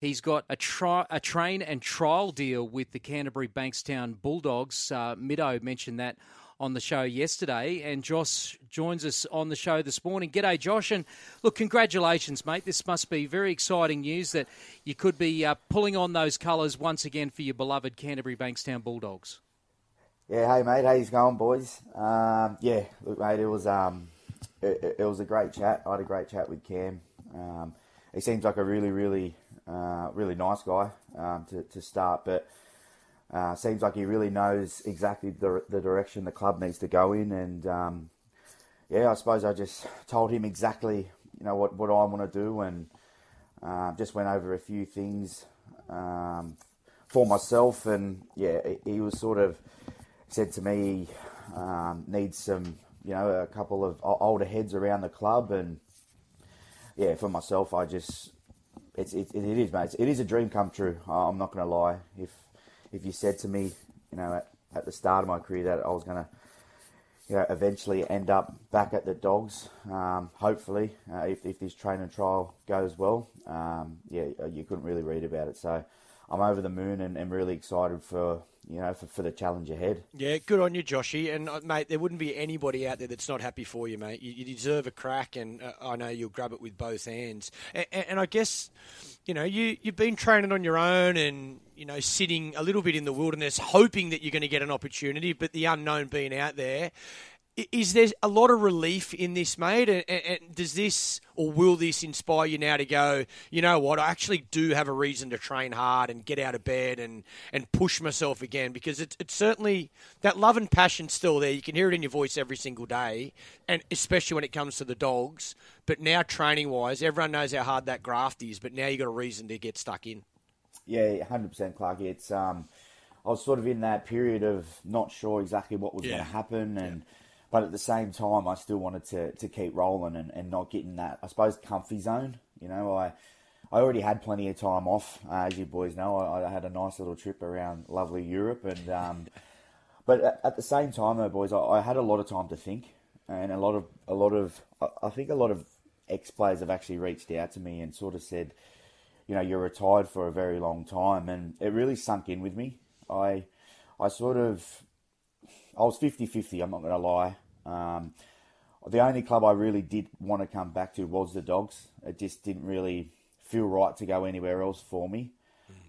He's got a, tri- a train and trial deal with the Canterbury Bankstown Bulldogs. Uh, Mido mentioned that on the show yesterday, and Josh joins us on the show this morning. G'day, Josh, and look, congratulations, mate. This must be very exciting news that you could be uh, pulling on those colours once again for your beloved Canterbury Bankstown Bulldogs. Yeah, hey mate, how's going, boys? Um, yeah, look, mate, it was um, it, it, was a great chat. I had a great chat with Cam. Um, he seems like a really, really uh, really nice guy um, to, to start, but uh, seems like he really knows exactly the, the direction the club needs to go in. And um, yeah, I suppose I just told him exactly you know what, what I want to do, and uh, just went over a few things um, for myself. And yeah, he was sort of said to me um, needs some you know a couple of older heads around the club, and yeah, for myself, I just it's it, it is, mate. It is a dream come true. I'm not going to lie. If if you said to me, you know, at, at the start of my career that I was going to, you know, eventually end up back at the Dogs, um, hopefully, uh, if, if this train and trial goes well, um, yeah, you couldn't really read about it. So I'm over the moon and, and really excited for you know, for, for the challenge ahead. Yeah, good on you, Joshy. And uh, mate, there wouldn't be anybody out there that's not happy for you, mate. You, you deserve a crack, and uh, I know you'll grab it with both hands. And, and, I guess, you know, you you've been training on your own, and you know, sitting a little bit in the wilderness, hoping that you're going to get an opportunity, but the unknown being out there. Is there a lot of relief in this, mate? And, and, does this or will this inspire you now to go, you know what, I actually do have a reason to train hard and get out of bed and, and push myself again? Because it's, it's certainly that love and passion still there. You can hear it in your voice every single day, and especially when it comes to the dogs. But now, training wise, everyone knows how hard that graft is, but now you've got a reason to get stuck in. Yeah, 100% Clark. It's, um, I was sort of in that period of not sure exactly what was yeah. going to happen and. Yeah but at the same time, I still wanted to, to keep rolling and, and not getting that, I suppose, comfy zone. You know, I I already had plenty of time off, uh, as you boys know. I, I, had a nice little trip around lovely Europe, and um, but at, at, the same time, though, boys, I, I, had a lot of time to think, and a lot of a lot of I think a lot of ex players have actually reached out to me and sort of said, you know, you're retired for a very long time, and it really sunk in with me. I I sort of I was 50-50, I'm not going to lie. Um, the only club I really did want to come back to was the Dogs. It just didn't really feel right to go anywhere else for me.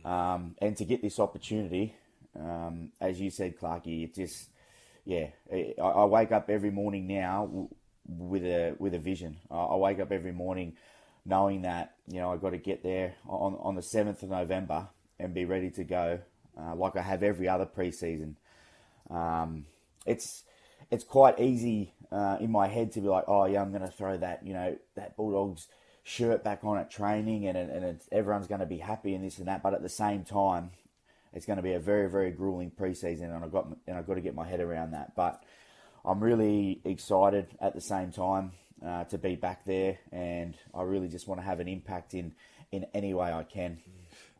Um, and to get this opportunity, um, as you said, Clarky, it just, yeah, I, I, wake up every morning now with a with a vision. I, wake up every morning knowing that you know I got to get there on on the seventh of November and be ready to go, uh, like I have every other preseason. Um, it's it's quite easy uh, in my head to be like, oh yeah, I'm going to throw that you know that Bulldogs shirt back on at training, and and everyone's going to be happy and this and that. But at the same time, it's going to be a very very grueling preseason, and I got and I've got to get my head around that. But I'm really excited at the same time uh, to be back there, and I really just want to have an impact in in any way I can.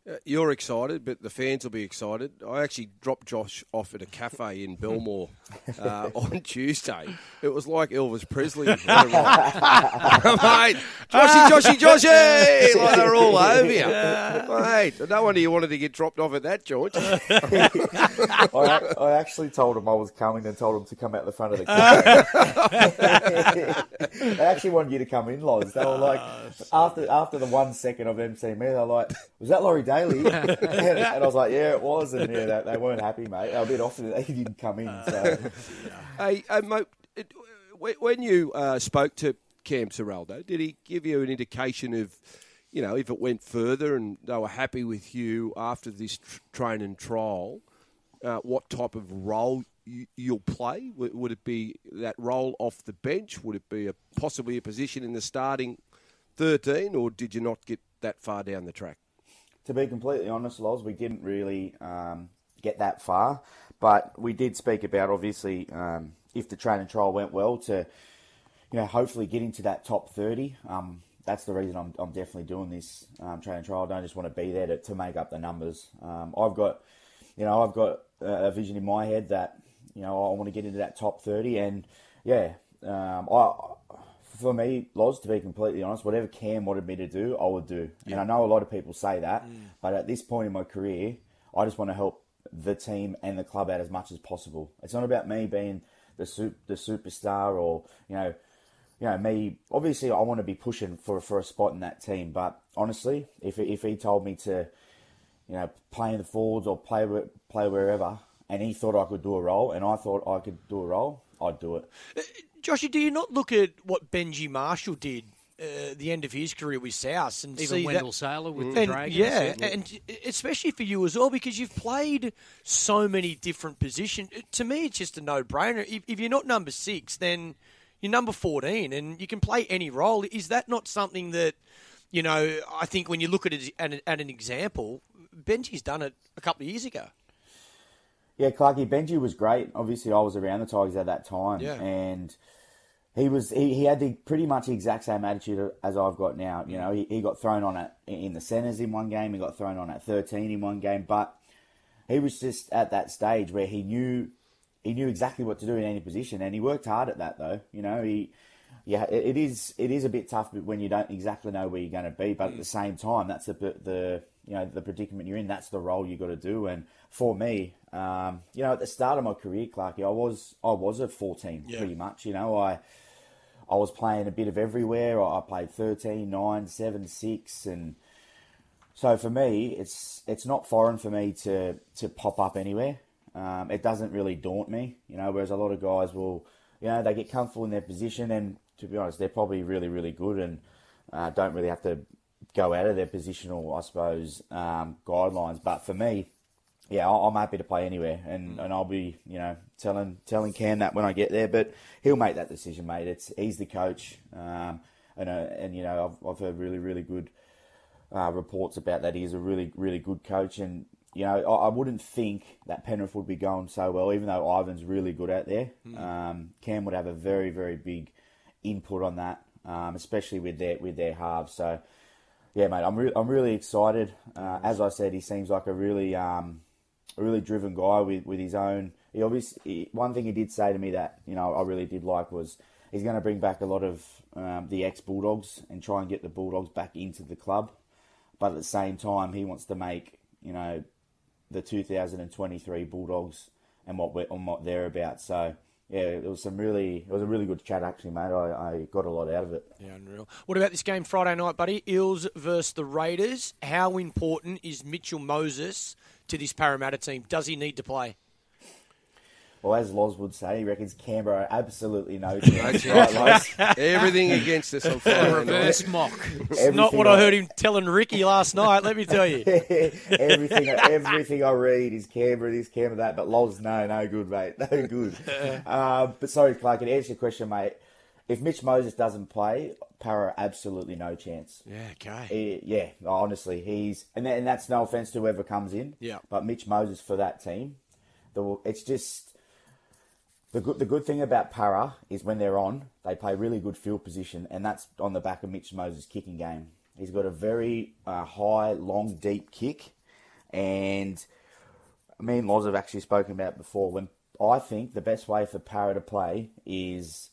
Uh, you're excited, but the fans will be excited. I actually dropped Josh off at a cafe in Belmore uh, on Tuesday. It was like Elvis Presley. Mate, Joshy, Joshy, Joshy! Like they're all over you. Mate, no wonder you wanted to get dropped off at that, George. I, I, actually told him I was coming and told him to come out the front of the car. they actually wanted you to come in, Loz. They were like, after after the one second of them seeing me, they're like, was that Laurie Daley. and, and, I was like, yeah, it was. And yeah, they, they weren't happy, mate. They were a bit off that he didn't come in. So. Hey, uh, mate, it, when you uh, spoke to Cam Ciraldo, did he give you an indication of, you know, if it went further and they were happy with you after this tr- train and trial, uh, what type of role you, will play? Would, would, it be that role off the bench? Would it be a, possibly a position in the starting 13, or did you not get that far down the track? To be completely honest, Loz, we didn't really um, get that far, but we did speak about obviously um, if the training trial went well to, you know, hopefully get into that top thirty. Um, that's the reason I'm, I'm definitely doing this um, training trial. I don't just want to be there to, to make up the numbers. Um, I've got, you know, I've got a vision in my head that, you know, I want to get into that top thirty, and yeah, um, I for me, Loz, to be completely honest, whatever Cam wanted me to do, I would do. Yeah. And I know a lot of people say that, mm. but at this point in my career, I just want to help the team and the club out as much as possible. It's not about me being the super, the superstar or you know, you know me. Obviously, I want to be pushing for for a spot in that team. But honestly, if if he told me to, you know, play in the forwards or play play wherever, and he thought I could do a role, and I thought I could do a role, I'd do it. Uh, Joshy, do you not look at what Benji Marshall did uh, the end of his career with South and even Wendell that, Sailor with mm. the Dragons. Yeah, and especially for you as well because you've played so many different positions. To me, it's just a no-brainer. If, if you're not number six, then you're number 14 and you can play any role. Is that not something that, you know, I think when you look at it at an, at an example, Benji's done it a couple of years ago. Yeah, Clarky, Benji was great. Obviously, I was around the Tigers at that time. Yeah. And he was he, he had the pretty much the exact same attitude as I've got now. You know, he, he got thrown on at in the centres in one game, he got thrown on at thirteen in one game, but he was just at that stage where he knew he knew exactly what to do in any position, and he worked hard at that. Though you know, he yeah, it, it is it is a bit tough when you don't exactly know where you're going to be, but at the same time, that's the the you know the predicament you're in. That's the role you got to do, and for me, um, you know, at the start of my career, Clarky, I was I was at 14 yeah. pretty much. You know, I I was playing a bit of everywhere. I played 13, 9, 7, 6 and so for me, it's it's not foreign for me to to pop up anywhere. Um, it doesn't really daunt me, you know. Whereas a lot of guys will, you know, they get comfortable in their position, and to be honest, they're probably really really good and uh, don't really have to go out of their positional, I suppose, um, guidelines. But for me, yeah, I'm happy to play anywhere, and, mm. and I'll be you know telling telling Cam that when I get there. But he'll make that decision, mate. It's he's the coach, um, and uh, and you know I've I've heard really really good uh, reports about that. He's a really really good coach, and you know I, I, wouldn't think that Penrith would be going so well, even though Ivan's really good out there. Mm. Um, Cam would have a very very big input on that, um, especially with their with their halves. So yeah, mate, I'm re- I'm really excited. Uh, as I said, he seems like a really um, a really driven guy with, with his own. He obviously one thing he did say to me that you know I really did like was he's going to bring back a lot of um, the ex Bulldogs and try and get the Bulldogs back into the club, but at the same time he wants to make you know the 2023 Bulldogs and what we're and what they're about. So yeah, it was some really it was a really good chat actually, mate. I, I got a lot out of it. Yeah, unreal. What about this game Friday night, buddy? Eels versus the Raiders. How important is Mitchell Moses to this Parramatta team? Does he need to play? Well, as Loz would say, he reckons Canberra absolutely no chance. right, Everything against us on Friday Reverse mock. It's not what I, I heard him telling Ricky last night, let me tell you. everything everything I read is Canberra this, Canberra that, but Loz, no, no good, mate. No good. um, but sorry, Clark, to answer your question, mate, if Mitch Moses doesn't play, Para absolutely no chance. Yeah, okay. He, yeah, honestly, he's and, and that's no offense to whoever comes in. Yeah. But Mitch Moses for that team, the, it's just the good. The good thing about Para is when they're on, they play really good field position, and that's on the back of Mitch Moses' kicking game. He's got a very uh, high, long, deep kick, and me and Loz have actually spoken about before. When I think the best way for Para to play is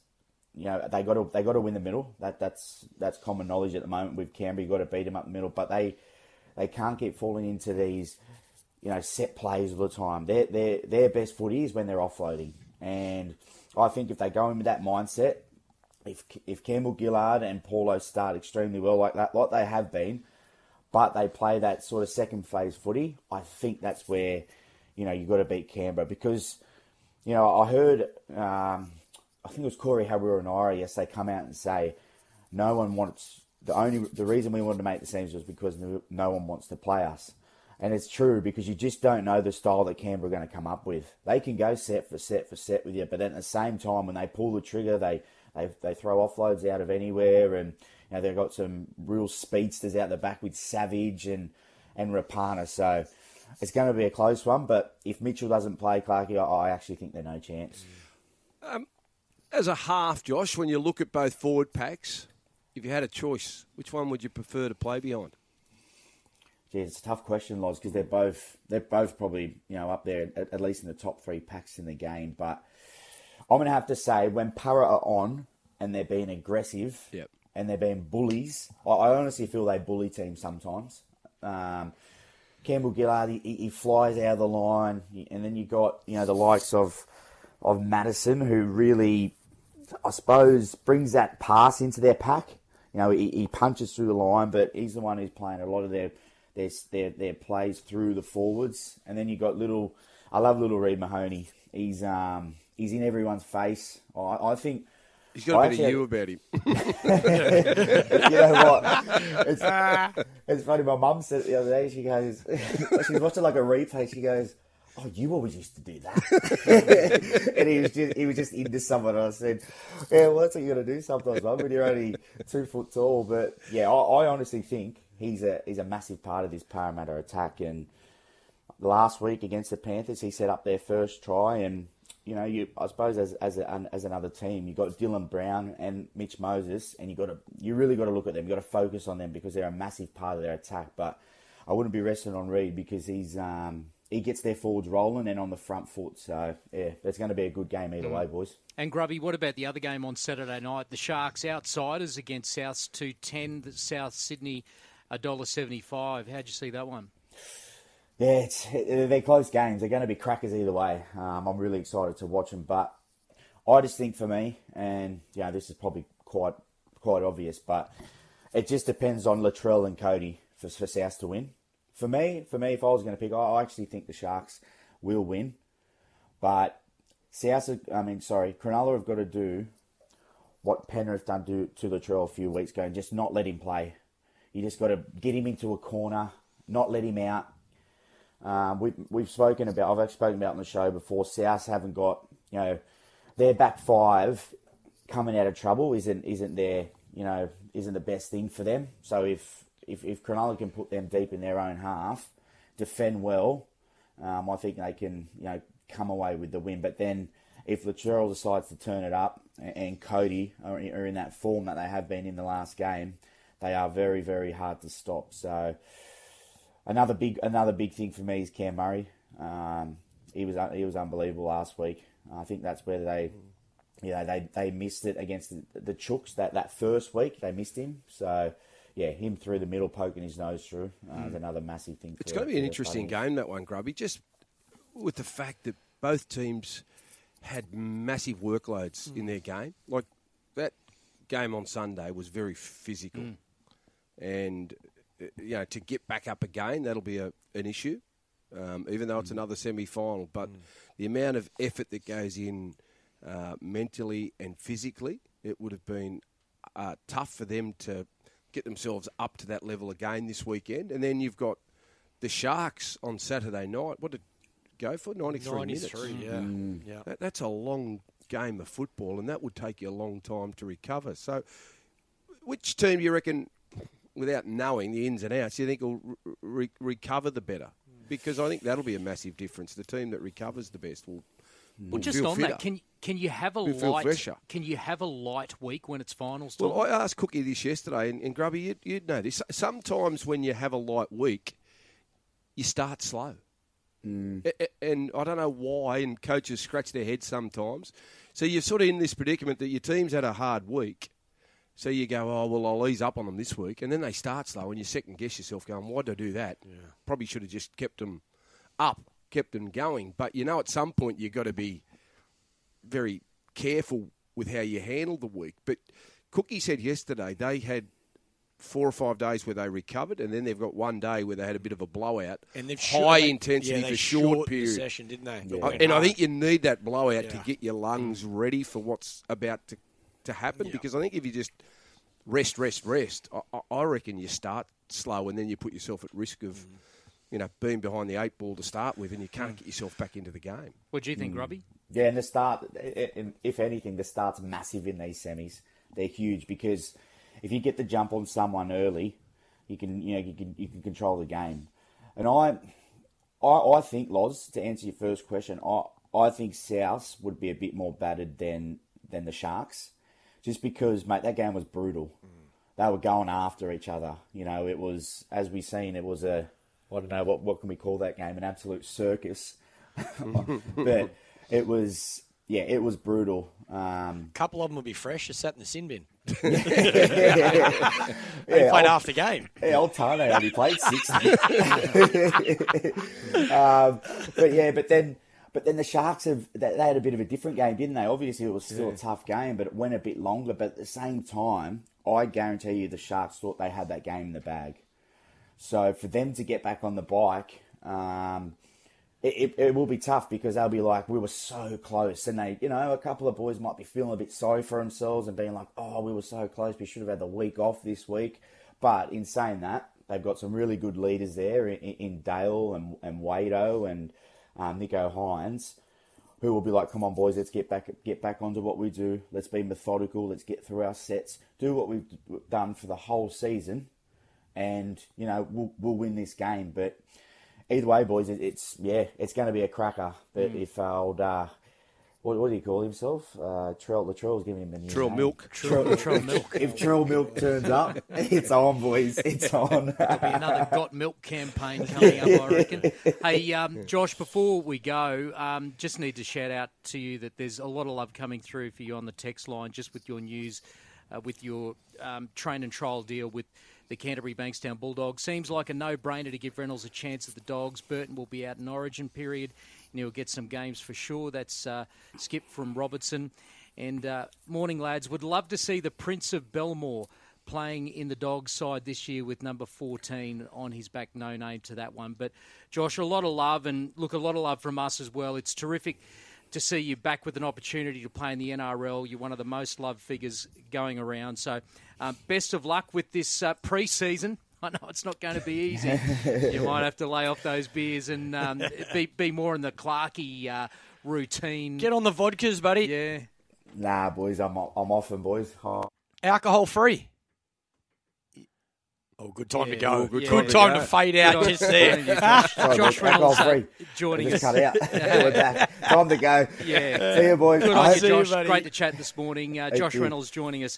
you know they got to they got to win the middle. That that's that's common knowledge at the moment with Canberra. You got to beat them up the middle, but they they can't keep falling into these you know set plays all the time. Their their their best footy is when they're offloading, and I think if they go in with that mindset, if if Campbell Gillard and Paulo start extremely well like that, like they have been, but they play that sort of second phase footy, I think that's where you know you got to beat Canberra because you know I heard. Um, I think it was Corey Hawera and Ira, yes, they come out and say no one wants the only the reason we wanted to make the seams was because no one wants to play us. And it's true because you just don't know the style that Canberra are going to come up with. They can go set for set for set with you, but at the same time, when they pull the trigger, they they, they throw offloads out of anywhere, and you know they've got some real speedsters out the back with Savage and and Rapana. So it's going to be a close one. But if Mitchell doesn't play, Clarky, I, I actually think they're no chance. Um, as a half, Josh, when you look at both forward packs, if you had a choice, which one would you prefer to play behind? It's a tough question, Loz, because they're both they're both probably you know up there at, at, least in the top three packs in the game. But I'm gonna have to say when Para are on, and they're being aggressive Yep. and they're being bullies. I, I honestly feel they bully teams sometimes. Um, Campbell Gillard, he, he flies out of the line, and then you got you know the likes of of Matterson, who really, I suppose, brings that pass into their pack. You know, he, he punches through the line, but he's the one who's playing a lot of their their their, their plays through the forwards. And then you got little, I love little Reed Mahoney. He's um he's in everyone's face. I, I think. He's got I a bit of you about him. you know what? It's, it's funny. My mum said the other day. She goes, she's watching like a replay. She goes, "Oh, you always used to do that." and he was just he was just into someone. And I said, "Yeah, well, that's what you got to do sometimes, mum, when you're only two foot tall." But yeah, I, I honestly think he's a he's a massive part of this Parramatta attack. And last week against the Panthers, he set up their first try and. You know, you I suppose as as a, as another team, you have got Dylan Brown and Mitch Moses, and you got to you really got to look at them. You got to focus on them because they're a massive part of their attack. But I wouldn't be resting on Reed because he's um, he gets their forwards rolling and on the front foot. So yeah, it's going to be a good game either way, boys. And Grubby, what about the other game on Saturday night? The Sharks outsiders against South two ten, the South Sydney $1.75. How'd you see that one? Yeah, it's, they're close games. They're going to be crackers either way. Um, I'm really excited to watch them, but I just think for me, and you know, this is probably quite quite obvious, but it just depends on Latrell and Cody for, for South to win. For me, for me, if I was going to pick, I I actually think the Sharks will win, but South, I mean, sorry, Cronulla have got to do what Penrith done to, to Latrell a few weeks ago and just not let him play. You just got to get him into a corner, not let him out. Um, we, we've spoken about, I've spoken about on the show before, South haven't got, you know, their back five coming out of trouble isn't isn't their, you know, isn't the best thing for them. So if, if, if Cronulla can put them deep in their own half, defend well, um, I think they can, you know, come away with the win. But then if Latrell decides to turn it up and, and Cody are, are in that form that they have been in the last game, they are very, very hard to stop. So another big, another big thing for me is Cam Murray. Um, he was he was unbelievable last week. I think that's where they, you know, they, they missed it against the, the Chooks that, that first week. They missed him. So yeah, him through the middle, poking his nose through uh, is another massive thing. It's going to be an interesting Bunnings. game, that one, Grubby, just with the fact that both teams had massive workloads in their game. Like that game on Sunday was very physical. And, uh, you know, to get back up again, that'll be a, an issue, um, even though it's another semi final. But the amount of effort that goes in uh, mentally and physically, it would have been uh, tough for them to get themselves up to that level again this weekend. And then you've got the Sharks on Saturday night. What did go for? 93, minutes. yeah. Mm. yeah. That, that's a long game of football, and that would take you a long time to recover. So, which team do you reckon, without knowing the ins and outs, you think will re- re- recover the better? Because I think that'll be a massive difference. The team that recovers the best will. Mm. Well, will just feel on fitter. that, can can you have a We'll light? Can you have a light week when it's finals time? Well, I asked Cookie this yesterday, and, and Grubby, you'd, you'd know this. Sometimes when you have a light week, you start slow. Mm. A- a- And I don't know why, and coaches scratch their heads sometimes. So you're sort of in this predicament that your team's had a hard week. So you go, oh, well, I'll ease up on them this week. And then they start slow, and you second guess yourself going, why'd I do that? Probably should have just kept them up, kept them going. But you know, at some point, you've got to be very careful with how you handle the week. But Cookie said yesterday they had four or five days where they recovered, and then they've got one day where they had a bit of a blowout. And they've high they- intensity yeah, they for short shortened the period. session, didn't they? Yeah. I- and I think you need that blowout to get your lungs mm. ready for what's about to, to happen. Yeah. Because I think if you just rest, rest, rest, I- I, I reckon you start slow and then you put yourself at risk of, Mm. you know, being behind the eight ball to start with, and you can't get yourself back into the game. what do you Mm. think, Grubby? Yeah, and the start, i- i- if anything, the start's massive in these semis. They're huge because if you get the jump on someone early, you can you know you can you can control the game. And I, I, I think Loz to answer your first question, I I think South would be a bit more battered than than the Sharks, just because mate that game was brutal. They were going after each other. You know, it was as we seen, it was a I don't know what what can we call that game, an absolute circus. but it was yeah, it was brutal. Um, A couple of them will be fresh, just sat in the sin bin. yeah, They played old- half the game. Yeah, old Tane only played six. um, but yeah, but then, but then the Sharks have they, they had a bit of a different game, didn't they? Obviously, it was still a tough game, but it went a bit longer. But at the same time, I guarantee you, the Sharks thought they had that game in the bag. So for them to get back on the bike, um, it, it, it will be tough because they'll be like, we were so close. And they, you know, a couple of boys might be feeling a bit sorry for themselves and being like, oh, we were so close. We should have had the week off this week. But in saying that, they've got some really good leaders there in, in Dale and, and Wado and um, Nicho Hynes who will be like, "Come on, boys, let's get back get back onto what we do. Let's be methodical. Let's get through our sets. Do what we've done for the whole season, and you know we'll we'll win this game." But either way, boys, it, it's yeah, it's going to be a cracker. But if uh, old uh, what, what do you call himself? Uh, Trell the Trell's giving him a new Trill name. Milk. Trell, Trell Milk. If Trell Milk turns up, it's on, boys. It's on. There'll be another Got Milk campaign coming up, I reckon. Hey, um, Josh, before we go, um, just need to shout out to you that there's a lot of love coming through for you on the text line, just with your news, uh, with your um, train and trial deal with the Canterbury Bankstown Bulldogs. Seems like a no-brainer to give Reynolds a chance at the Dogs. Burton will be out in Origin period, and he'll get some games for sure. That's uh, Skip from Robertson. And uh, morning, lads. Would love to see the Prince of Belmore playing in the Dogs side this year with number 14 on his back. No name to that one. But, Josh, a lot of love, and look, a lot of love from us as well. It's terrific to see you back with an opportunity to play in the NRL. You're one of the most loved figures going around. So, um, best of luck with this uh, pre season. I know it's not going to be easy. you might have to lay off those beers and um, be, be more in the Clarky uh, routine. Get on the vodkas, buddy. Yeah. nah, boys, I'm I'm off them, boys. Oh, Alcohol free. Oh, good time to go. well, good good time, time to, to fade out just on- there. good Josh. Josh Reynolds uh, alcohol-free. joining just us. cut out. Back. Time to go. Yeah. See you, boys. Good I on hope- you, See you, Great to chat this morning. Uh, Josh you. Reynolds joining us